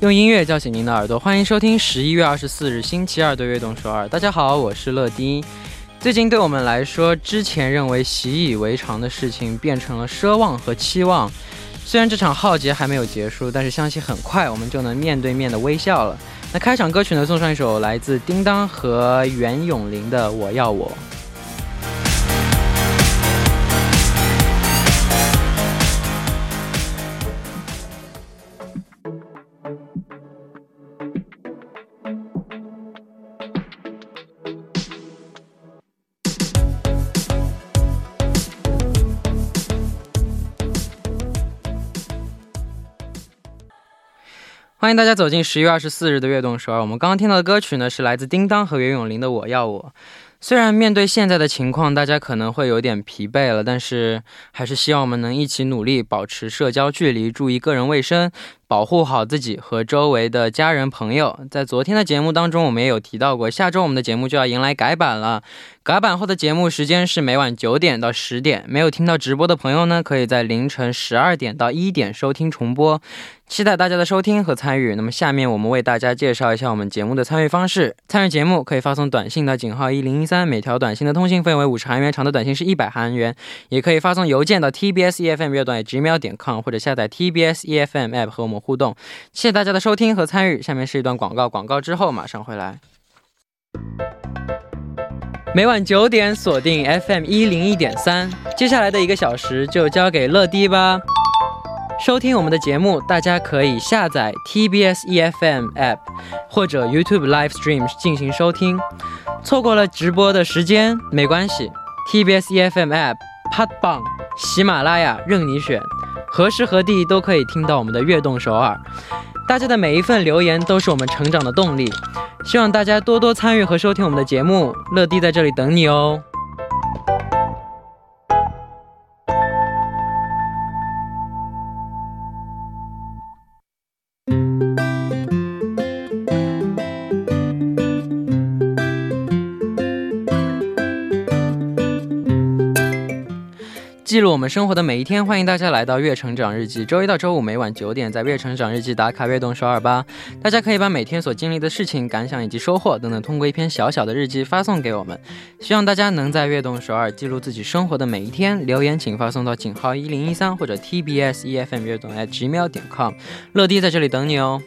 用音乐叫醒您的耳朵，欢迎收听十一月二十四日星期二的《悦动首尔》。大家好，我是乐丁。最近对我们来说，之前认为习以为常的事情，变成了奢望和期望。虽然这场浩劫还没有结束，但是相信很快我们就能面对面的微笑了。那开场歌曲呢，送上一首来自叮当和袁咏琳的《我要我》。欢迎大家走进十一月二十四日的悦动首尔。我们刚刚听到的歌曲呢，是来自叮当和袁咏琳的《我要我》。虽然面对现在的情况，大家可能会有点疲惫了，但是还是希望我们能一起努力，保持社交距离，注意个人卫生，保护好自己和周围的家人朋友。在昨天的节目当中，我们也有提到过，下周我们的节目就要迎来改版了。改版后的节目时间是每晚九点到十点，没有听到直播的朋友呢，可以在凌晨十二点到一点收听重播。期待大家的收听和参与。那么下面我们为大家介绍一下我们节目的参与方式。参与节目可以发送短信到井号一零一三，每条短信的通信费为五十韩元，长的短信是一百韩元。也可以发送邮件到 tbs efm 乐段 gmail 点 com，或者下载 tbs efm app 和我们互动。谢谢大家的收听和参与。下面是一段广告，广告之后马上回来。每晚九点锁定 FM 一零一点三，接下来的一个小时就交给乐迪吧。收听我们的节目，大家可以下载 TBS EFM App 或者 YouTube Live Stream 进行收听。错过了直播的时间没关系，TBS EFM App、Podbang、喜马拉雅任你选，何时何地都可以听到我们的悦动首尔。大家的每一份留言都是我们成长的动力，希望大家多多参与和收听我们的节目。乐迪在这里等你哦。我们生活的每一天，欢迎大家来到《月成长日记》。周一到周五每晚九点，在《月成长日记》打卡悦动首尔吧。大家可以把每天所经历的事情、感想以及收获等等，通过一篇小小的日记发送给我们。希望大家能在悦动首尔记录自己生活的每一天。留言请发送到井号一零一三或者 TBS EFM 悦动 at G 喵点 com。乐迪在这里等你哦。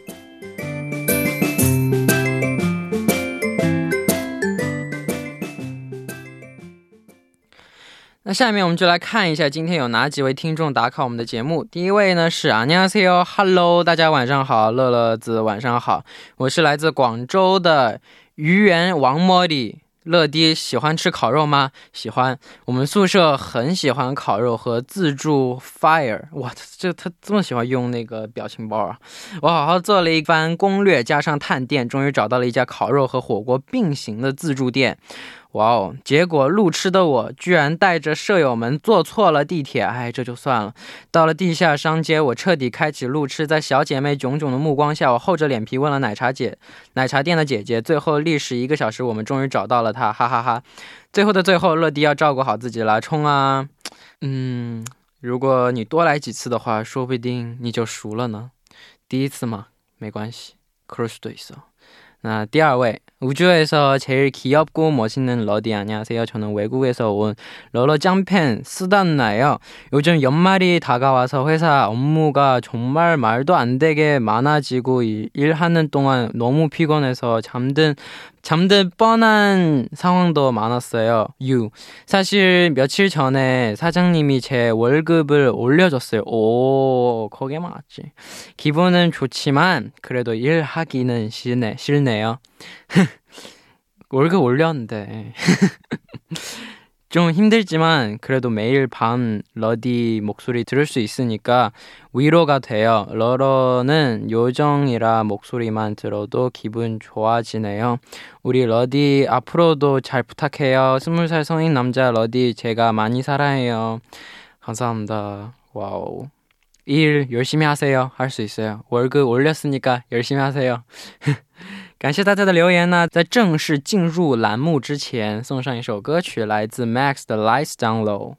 下面我们就来看一下今天有哪几位听众打卡我们的节目。第一位呢是阿尼亚 C O Hello，大家晚上好，乐乐子晚上好，我是来自广州的鱼圆王莫迪。乐迪喜欢吃烤肉吗？喜欢。我们宿舍很喜欢烤肉和自助 fire。哇，这他这么喜欢用那个表情包啊！我好好做了一番攻略，加上探店，终于找到了一家烤肉和火锅并行的自助店。哇哦！结果路痴的我居然带着舍友们坐错了地铁，哎，这就算了。到了地下商街，我彻底开启路痴，在小姐妹炯炯的目光下，我厚着脸皮问了奶茶姐、奶茶店的姐姐。最后历时一个小时，我们终于找到了她，哈哈哈！最后的最后，乐迪要照顾好自己啦，冲啊！嗯，如果你多来几次的话，说不定你就熟了呢。第一次嘛，没关系，可是对手。那第二位 우주에서 제일 귀엽고 멋있는 러디 안녕하세요. 저는 외국에서 온 러러 짱팬 쓰단나예요. 요즘 연말이 다가와서 회사 업무가 정말 말도 안 되게 많아지고 일하는 동안 너무 피곤해서 잠든 잠든 뻔한 상황도 많았어요. 유. 사실 며칠 전에 사장님이 제 월급을 올려줬어요. 오, 거기에 맞지. 기분은 좋지만 그래도 일하기는 싫네, 싫네요. 월급 올렸는데. 좀 힘들지만 그래도 매일 밤 러디 목소리 들을 수 있으니까 위로가 돼요. 러러는 요정이라 목소리만 들어도 기분 좋아지네요. 우리 러디 앞으로도 잘 부탁해요. 스물 살 성인 남자 러디 제가 많이 사랑해요. 감사합니다. 와우. 일 열심히 하세요. 할 수 있어요. 월급 올렸으니까 열심히 하세요. 感谢大家的留言呢。在正式进入栏目之前，送上一首歌曲，来自 Max 的《Lights Down Low》。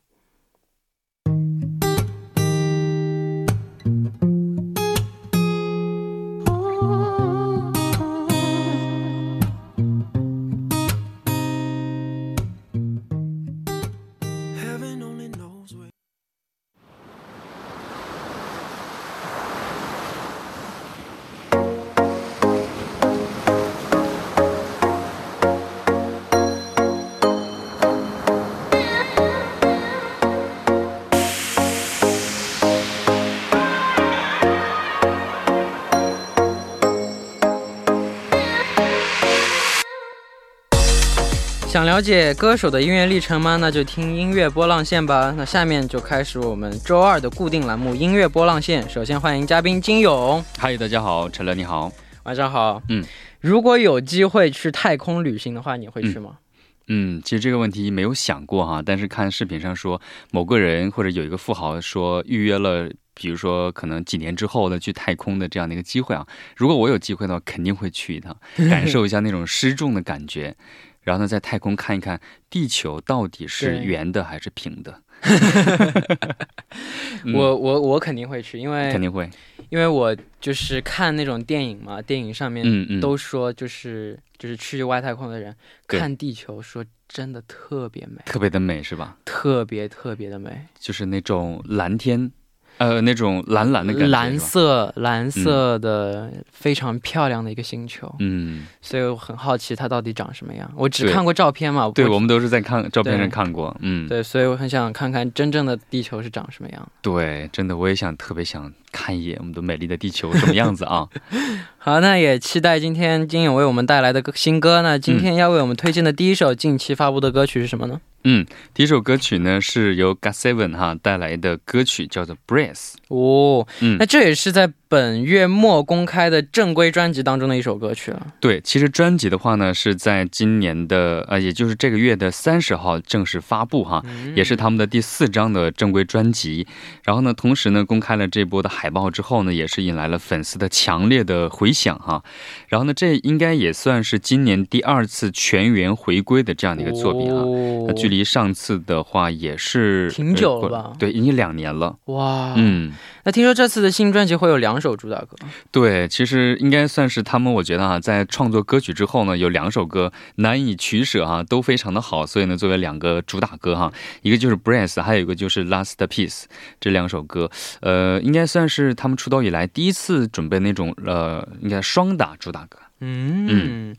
想了解歌手的音乐历程吗？那就听音乐波浪线吧。那下面就开始我们周二的固定栏目——音乐波浪线。首先欢迎嘉宾金勇。嗨，大家好，陈乐你好，晚上好。嗯，如果有机会去太空旅行的话，你会去吗？嗯，其实这个问题没有想过哈，但是看视频上说某个人或者有一个富豪说预约了，比如说可能几年之后的去太空的这样的一个机会啊。如果我有机会的话，肯定会去一趟，感受一下那种失重的感觉。然后呢，在太空看一看地球到底是圆的还是平的。我我我肯定会去，因为肯定会，因为我就是看那种电影嘛，电影上面都说就是就是去外太空的人看地球，说真的特别美，特别的美是吧？特别特别的美，就是那种蓝天。呃，那种蓝蓝的感觉，蓝色蓝色的非常漂亮的一个星球，嗯，所以我很好奇它到底长什么样。我只看过照片嘛，对，我们都是在看照片上看过，嗯，对，所以我很想看看真正的地球是长什么样。对，真的我也想特别想看一眼我们的美丽的地球什么样子啊。好，那也期待今天金勇为我们带来的新歌。那今天要为我们推荐的第一首近期发布的歌曲是什么呢？嗯，第一首歌曲呢是由 GOT7 哈带来的歌曲，叫做《Breath》哦。嗯，那这也是在。本月末公开的正规专辑当中的一首歌曲了。对，其实专辑的话呢，是在今年的呃，也就是这个月的三十号正式发布哈，也是他们的第四张的正规专辑。然后呢，同时呢，公开了这波的海报之后呢，也是引来了粉丝的强烈的回响哈。然后呢，这应该也算是今年第二次全员回归的这样的一个作品啊。那距离上次的话也是挺久了吧？对，已经两年了。哇，嗯。那听说这次的新专辑会有两首主打歌，对，其实应该算是他们，我觉得啊，在创作歌曲之后呢，有两首歌难以取舍啊，都非常的好，所以呢，作为两个主打歌哈，一个就是《Breath》，还有一个就是《Last Piece》这两首歌，呃，应该算是他们出道以来第一次准备那种呃，应该双打主打歌。嗯，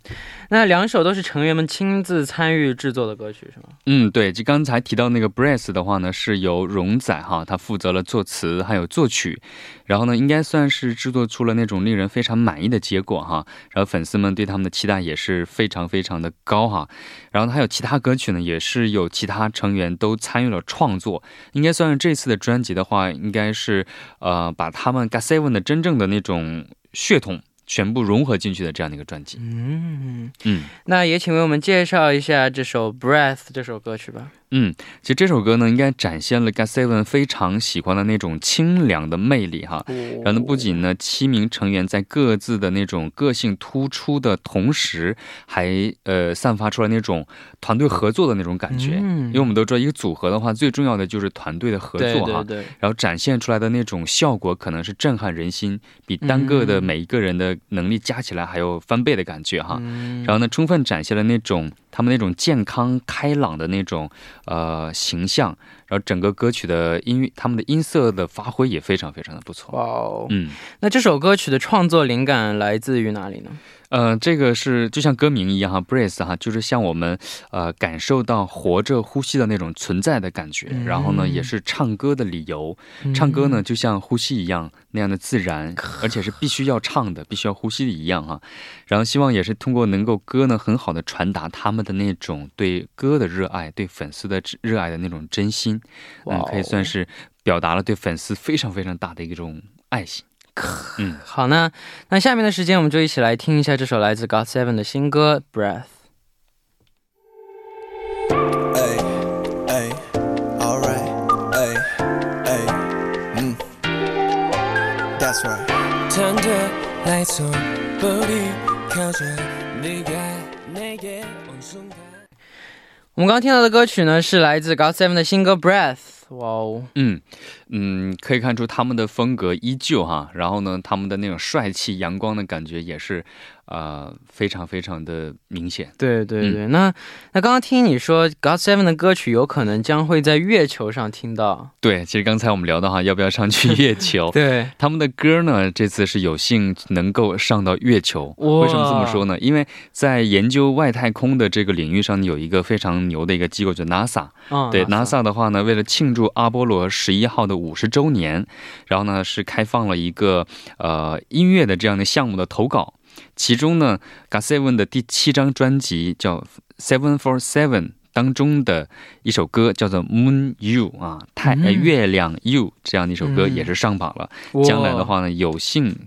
那两首都是成员们亲自参与制作的歌曲是吗？嗯，对，就刚才提到那个《Breath》的话呢，是由荣仔哈他负责了作词还有作曲，然后呢，应该算是制作出了那种令人非常满意的结果哈。然后粉丝们对他们的期待也是非常非常的高哈。然后还有其他歌曲呢，也是有其他成员都参与了创作，应该算是这次的专辑的话，应该是呃把他们 GOT7 的真正的那种血统。全部融合进去的这样的一个专辑。嗯嗯，那也请为我们介绍一下这首《Breath》这首歌曲吧。嗯，其实这首歌呢，应该展现了 GOT7 非常喜欢的那种清凉的魅力哈。然后呢，不仅呢七名成员在各自的那种个性突出的同时，还呃散发出来那种团队合作的那种感觉。嗯，因为我们都知道，一个组合的话，最重要的就是团队的合作哈。对对对。然后展现出来的那种效果，可能是震撼人心，比单个的每一个人的能力加起来还有翻倍的感觉哈。然后呢，充分展现了那种。他们那种健康开朗的那种呃形象，然后整个歌曲的音乐，他们的音色的发挥也非常非常的不错。哇哦，嗯，那这首歌曲的创作灵感来自于哪里呢？呃，这个是就像歌名一样哈，breath 哈，就是像我们呃感受到活着呼吸的那种存在的感觉。然后呢，也是唱歌的理由。唱歌呢，就像呼吸一样那样的自然，而且是必须要唱的，必须要呼吸的一样哈。然后希望也是通过能够歌呢，很好的传达他们的那种对歌的热爱，对粉丝的热爱的那种真心。嗯，可以算是表达了对粉丝非常非常大的一种爱心。嗯，好呢，那下面的时间我们就一起来听一下这首来自 GOT7 的新歌《Breath》。我们刚刚听到的歌曲呢，是来自 GOT7 的新歌《Breath》。哇哦，嗯。嗯，可以看出他们的风格依旧哈，然后呢，他们的那种帅气阳光的感觉也是，呃，非常非常的明显。对对对，那那刚刚听你说 God Seven 的歌曲有可能将会在月球上听到。对，其实刚才我们聊到哈，要不要上去月球？对，他们的歌呢，这次是有幸能够上到月球。为什么这么说呢？因为在研究外太空的这个领域上，有一个非常牛的一个机构，叫 NASA。对，NASA 的话呢，为了庆祝阿波罗十一号的。五十周年，然后呢是开放了一个呃音乐的这样的项目的投稿，其中呢 GOT7 的第七张专辑叫 Seven for Seven 当中的一首歌，叫做 Moon You 啊，太、月亮 You 这样的一首歌嗯也是上榜了。哇将来的，话呢，有幸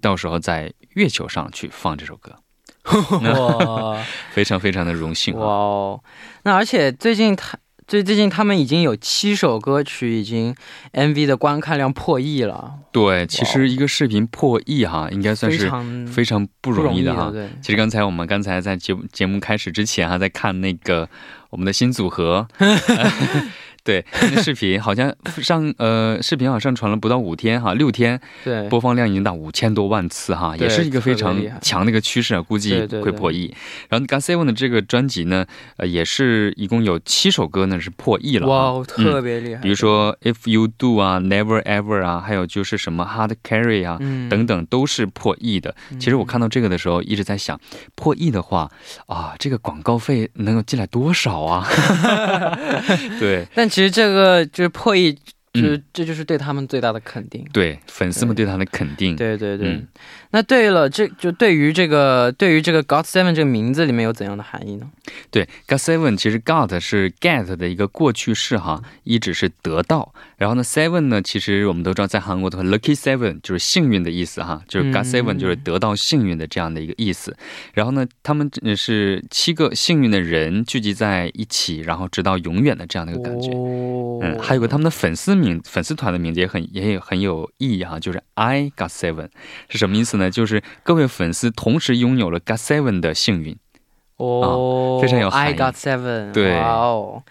到时候在月球上去放这首歌，哇非常非常的荣幸哇啊。哦，那而且最近他。最最近他们已经有七首歌曲已经 MV 的观看量破亿了，对，其实一个视频破亿哈，应该算是非常不容易的哈。对，其实刚才我们刚才在节目节目开始之前哈，在看那个我们的新组合，对，那视频好像上呃视频好像上传了不到五天哈，六天对播放量已经到五千多万次哈，也是一个非常强的一个趋势啊，估计会破亿。然后 God Seven 的这个专辑呢，呃，也是一共有七首歌呢是破亿了啊。哇哦，特别厉害。比如说 If You Do 啊，Never Ever 啊，还有就是什么 Hard Carry 啊，嗯等等都是破亿的。其实我看到这个的时候，一直在想，破亿的话啊，这个广告费能够进来多少啊？对但其实这个就是破译，就是、嗯这就是对他们最大的肯定。对，粉丝们对他的肯定。对对对，嗯那对了，这就对于这个对于这个 God Seven 这个名字里面有怎样的含义呢？对，God Seven 其实 God 是 get 的一个过去式哈，一指是得到，然后呢 Seven 呢，其实我们都知道在韩国的话，Lucky Seven 就是幸运的意思哈，就是 God 嗯 Seven 就是得到幸运的这样的一个意思。然后呢，他们呃是七个幸运的人聚集在一起，然后直到永远的这样的一个感觉。哦、嗯，还有个他们的粉丝名粉丝团的名字也很也有很有意义哈，就是 I Got Seven 是什么意思呢？就是各位粉丝同时拥有了 Got Seven 的幸运。哦、非常有含 I Got Seven，对哇哦。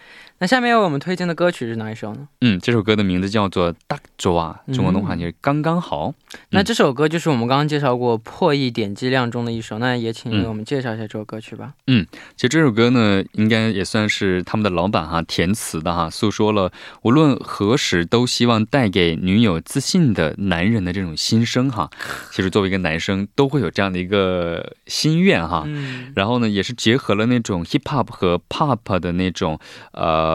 那下面为我们推荐的歌曲是哪一首呢？嗯，这首歌的名字叫做《大周啊》，中文的话就是刚刚好。那这首歌就是我们刚刚介绍过破亿点击量中的一首，那也请嗯为我们介绍一下这首歌曲吧。嗯其实这首歌呢，应该也算是他们的老板哈填词的哈，诉说了无论何时都希望带给女友自信的男人的这种心声哈。其实作为一个男生，都会有这样的一个心愿哈。嗯，然后呢，也是结合了那种 hip hop 和 pop 的那种呃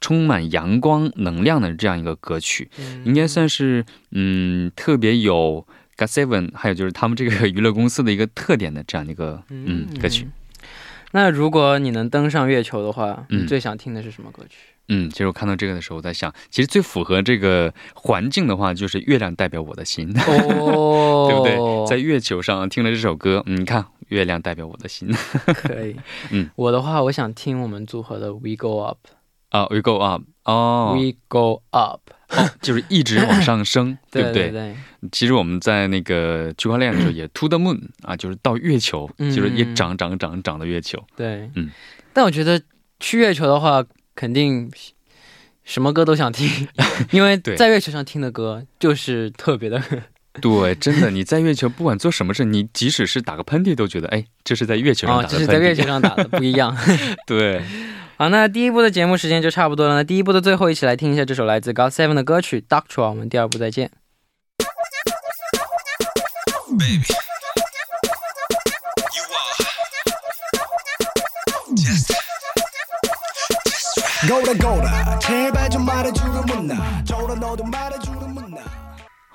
充满阳光能量的这样一个歌曲，应该算是嗯特别有 God Seven，还有就是他们这个娱乐公司的一个特点的这样的一个嗯歌曲。。那如果你能登上月球的话，嗯你最想听的是什么歌曲？嗯，其实我看到这个的时候，我在想，其实最符合这个环境的话，就是月亮代表我的心，哦，对不对？在月球上听了这首歌，嗯，你看月亮代表我的心 可以。嗯，我的话，我想听我们组合的《We Go Up》啊，We go up，哦，We Go Up，就是一直往上升，对不对对？其实我们在那个区块链的时候也 to the moon 啊，就是到月球，嗯就是也涨涨涨涨到月球。对，嗯。但我觉得去月球的话，肯定什么歌都想听，因为在月球上听的歌就是特别的。对，真的，你在月球不管做什么事，你即使是打个喷嚏，都觉得哎，这是在月球上哦，打的。这是在月球上打的，不一样。对，好，那第一部的节目时间就差不多了。那第一部的最后，一起来听一下这首来自 God Seven 的歌曲《Doctor》。我们第二部再见。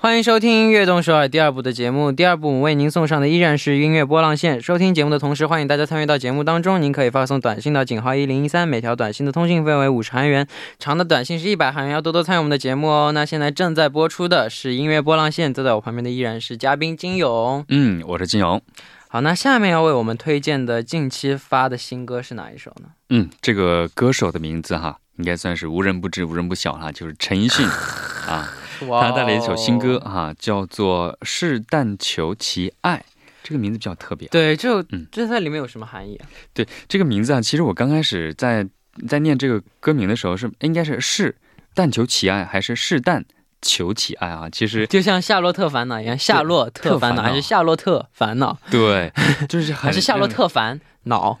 欢迎收听《乐动首尔》第二部的节目。第二部我们为您送上的依然是音乐波浪线。收听节目的同时，欢迎大家参与到节目当中。您可以发送短信到井号一零一三，每条短信的通信费为五十韩元，长的短信是一百韩元。要多多参与我们的节目哦。那现在正在播出的是音乐波浪线，坐在我旁边的依然是嘉宾金勇。嗯，我是金勇。好，那下面要为我们推荐的近期发的新歌是哪一首呢？嗯，这个歌手的名字哈，应该算是无人不知、无人不晓哈，就是陈奕迅 啊。他带来一首新歌哈，叫做《是但求其爱》，这个名字比较特别。对，这嗯这在里面有什么含义啊？对这个名字啊，其实我刚开始在在念这个歌名的时候是应该是是但求其爱还是是但求其爱啊？其实就像《夏洛特烦恼》一样，夏洛特烦恼还是夏洛特烦恼，对，就是 还是夏洛特烦恼？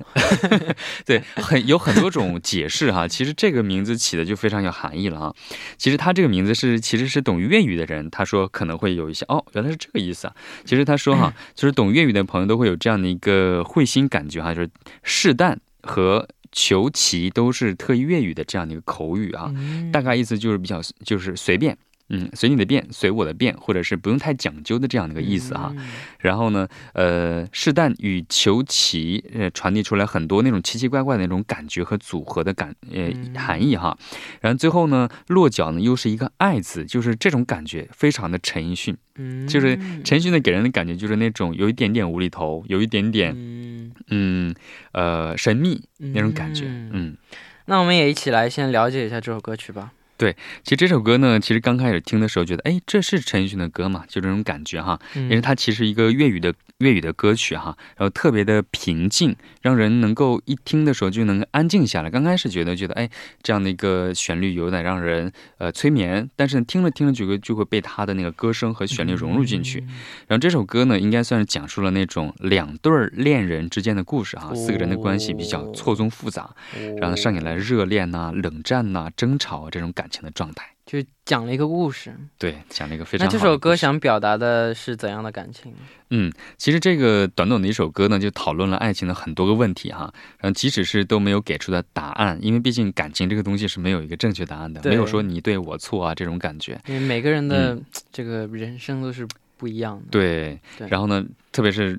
对，很有很多种解释哈。其实这个名字起的就非常有含义了啊。其实他这个名字是其实是懂粤语的人，他说可能会有一些哦，原来是这个意思啊。其实他说哈，就是懂粤语的朋友都会有这样的一个会心感觉哈，就是适当和求其都是特意粤语的这样的一个口语啊。嗯大概意思就是比较就是随便嗯，随你的便，随我的便，或者是不用太讲究的这样的一个意思哈。嗯然后呢，呃，试淡与求奇，呃，传递出来很多那种奇奇怪怪的那种感觉和组合的感，呃，嗯含义哈。然后最后呢，落脚呢又是一个爱字，就是这种感觉非常的陈奕迅，嗯就是陈奕迅的给人的感觉就是那种有一点点无厘头，有一点点嗯嗯呃神秘那种感觉，嗯嗯。那我们也一起来先了解一下这首歌曲吧。其实这首歌呢，其实刚开始听的时候觉得，哎，这是陈奕迅的歌嘛，就这种感觉哈。嗯因为它其实一个粤语的粤语的歌曲哈，然后特别的平静，让人能够一听的时候就能安静下来。刚开始觉得觉得哎，这样的一个旋律有点让人呃催眠，但是听着听着就会就会被他的那个歌声和旋律融入进去。嗯然后这首歌呢，应该算是讲述了那种两对儿恋人之间的故事哈，四个人的关系比较错综复杂，然后上演了热恋呐、冷战呐、争吵啊这种感情的状态。就讲了一个故事。对，讲了一个非常那这首歌想表达的是怎样的感情？嗯，其实这个短短的一首歌呢，就讨论了爱情的很多个问题哈。然后即使是都没有给出的答案，因为毕竟感情这个东西是没有一个正确答案的，没有说你对我错啊这种感觉。因为每个人的这个人生都是不一样的。对，对然后呢，特别是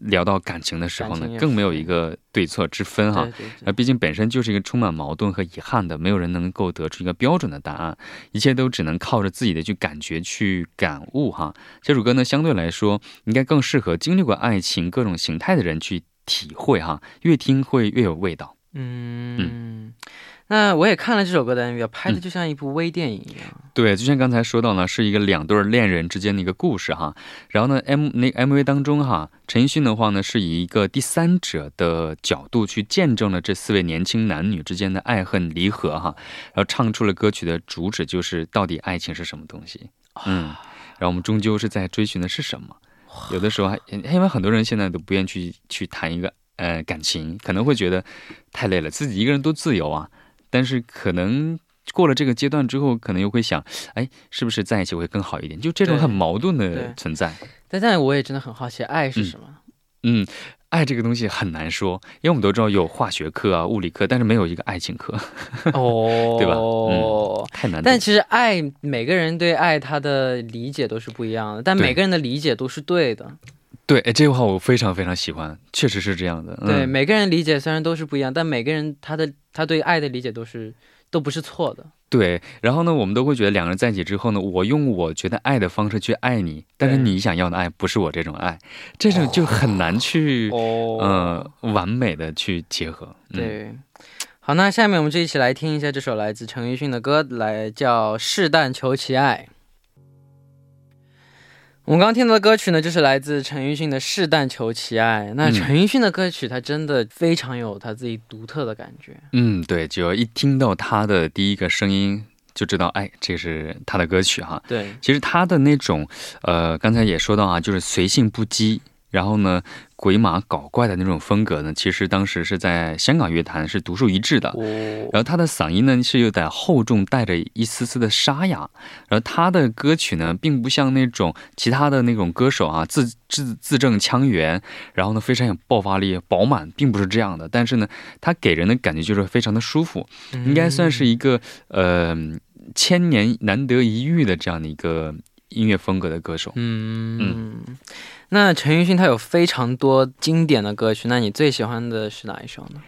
聊到感情的时候呢更没有一个对错之分哈。那毕竟本身就是一个充满矛盾和遗憾的，没有人能够得出一个标准的答案，一切都只能靠着自己的去感觉、去感悟哈。这首歌呢，相对来说应该更适合经历过爱情各种形态的人去体会哈，越听会越有味道。嗯，那我也看了这首歌的 MV，拍的嗯就像一部微电影一样。对，就像刚才说到呢，是一个两对儿恋人之间的一个故事哈。然后呢，M 那 MV 当中哈，陈奕迅的话呢，是以一个第三者的角度去见证了这四位年轻男女之间的爱恨离合哈，然后唱出了歌曲的主旨，就是到底爱情是什么东西。嗯，然后我们终究是在追寻的是什么？有的时候还因为很多人现在都不愿意去去谈一个呃感情，可能会觉得太累了，自己一个人多自由啊。但是可能过了这个阶段之后，可能又会想，哎，是不是在一起会更好一点？就这种很矛盾的存在。但但我也真的很好奇，爱是什么？嗯，爱这个东西很难说，因为我们都知道有化学课啊、物理课，但是没有一个爱情课，哦，对吧嗯太难。但其实爱，每个人对爱他的理解都是不一样的，但每个人的理解都是对的。对，哎，这句话我非常非常喜欢，确实是这样的。对，嗯、每个人理解虽然都是不一样，但每个人他的他对爱的理解都是都不是错的。对，然后呢，我们都会觉得两个人在一起之后呢，我用我觉得爱的方式去爱你，但是你想要的爱不是我这种爱，这种就很难去，哦，呃，完美的去结合。嗯、，对。好，那下面我们就一起来听一下这首来自陈奕迅的歌，来叫《试但求其爱》。我们刚刚听到的歌曲呢，就是来自陈奕迅的《试但求其爱》。那嗯陈奕迅的歌曲，他真的非常有他自己独特的感觉。嗯，对，只要一听到他的第一个声音，就知道，哎，这是他的歌曲哈。对，其实他的那种，呃，刚才也说到啊，就是随性不羁，然后呢，鬼马搞怪的那种风格呢，其实当时是在香港乐坛是独树一帜的。哦，然后他的嗓音呢是有点厚重，带着一丝丝的沙哑。然后他的歌曲呢，并不像那种其他的那种歌手啊，字字字正腔圆，然后呢非常有爆发力、饱满，并不是这样的。但是呢，他给人的感觉就是非常的舒服，应该算是一个呃千年难得一遇的这样的一个音乐风格的歌手。嗯，那陈奕迅他有非常多经典的歌曲，那你最喜欢的是哪一首呢？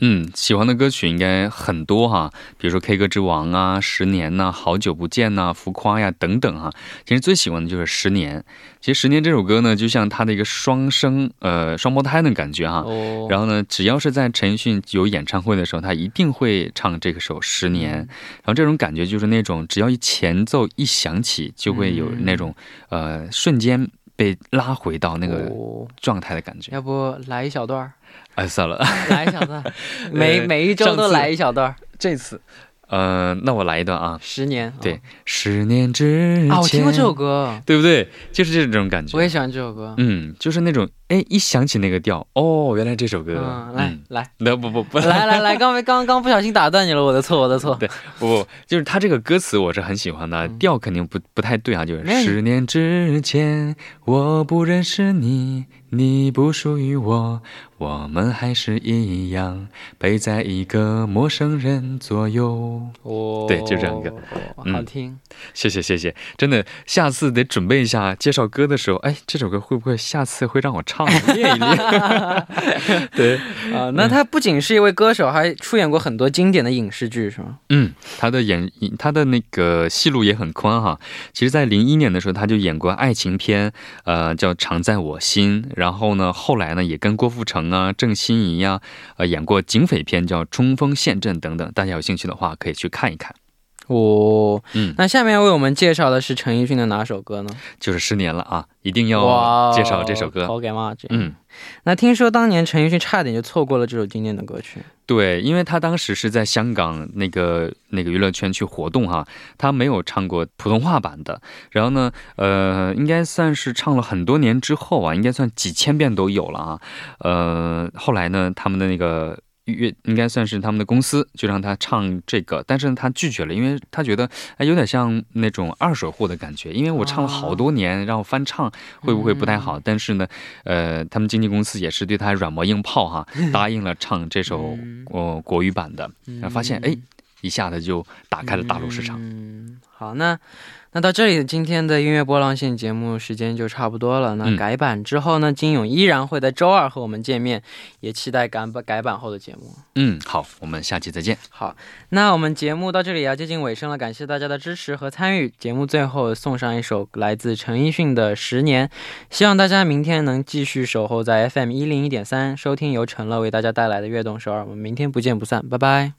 嗯，喜欢的歌曲应该很多哈，比如说《K 歌之王》啊，《十年》呐，《好久不见》呐，《浮夸》呀等等哈。其实最喜欢的就是《十年》。其实《十年》这首歌呢，就像他的一个双生呃双胞胎的感觉哈。哦，然后呢，只要是在陈奕迅有演唱会的时候，他一定会唱这个首《十年》。然后这种感觉就是那种，只要一前奏一响起，就会有那种、呃瞬间被拉回到那个哦状态的感觉。要不来一小段儿？哎，算了。来一小段，每每一周都来一小段儿。这次，呃，那我来一段啊。十年，对哦，十年之前啊，我听过这首，歌，对不对？就是这种感觉。我也喜欢这首歌。嗯，就是那种，哎，一想起那个调，哦，原来这首歌。嗯，来来那不不不，来来来，刚刚刚刚不小心打断你了，我的错，我的错。对不不，就是他这个歌词我是很喜欢的，嗯调肯定不不太对啊，就是十年之前我不认识你，你不属于我，我们还是一样，陪在一个陌生人左右。哦，对就这样一个好嗯听。谢谢谢谢，真的，下次得准备一下介绍歌的时候，哎，这首歌会不会下次会让我唱练一练？对，啊、那他不仅是一位歌手，还出演过很多经典的影视剧，是吗？嗯，他的演他的那个戏路也很宽哈。其实，在零一年的时候，他就演过爱情片，呃，叫《常在我心》。然后呢，后来呢，也跟郭富城啊、郑欣宜呀，呃，演过警匪片，叫《冲锋陷阵》等等。大家有兴趣的话，可以去看一看。哦，嗯，那下面要为我们介绍的是陈奕迅的哪首歌呢？就是失年了啊，一定要介绍这首歌。好给嘛？嗯，那听说当年陈奕迅差点就错过了这首经典的歌曲。对，因为他当时是在香港那个那个娱乐圈去活动哈，他没有唱过普通话版的。然后呢，呃，应该算是唱了很多年之后啊，应该算几千遍都有了啊。呃，后来呢，他们的那个。乐应该算是他们的公司就让他唱这个，但是呢他拒绝了，因为他觉得哎有点像那种二手货的感觉，因为我唱了好多年，然后翻唱会不会不太好？但是呢，呃，他们经纪公司也是对他软磨硬泡哈，答应了唱这首哦国语版的，然后发现哎一下子就打开了大陆市场。嗯，好，那那到这里，今天的音乐波浪线节目时间就差不多了。那嗯改版之后呢，金勇依然会在周二和我们见面，也期待改版改版后的节目。嗯，好，我们下期再见。好，那我们节目到这里也要接近尾声了，感谢大家的支持和参与。节目最后送上一首来自陈奕迅的《十年》，希望大家明天能继续守候在 FM 一零一点三，收听由陈乐为大家带来的悦动首尔。我们明天不见不散，拜拜。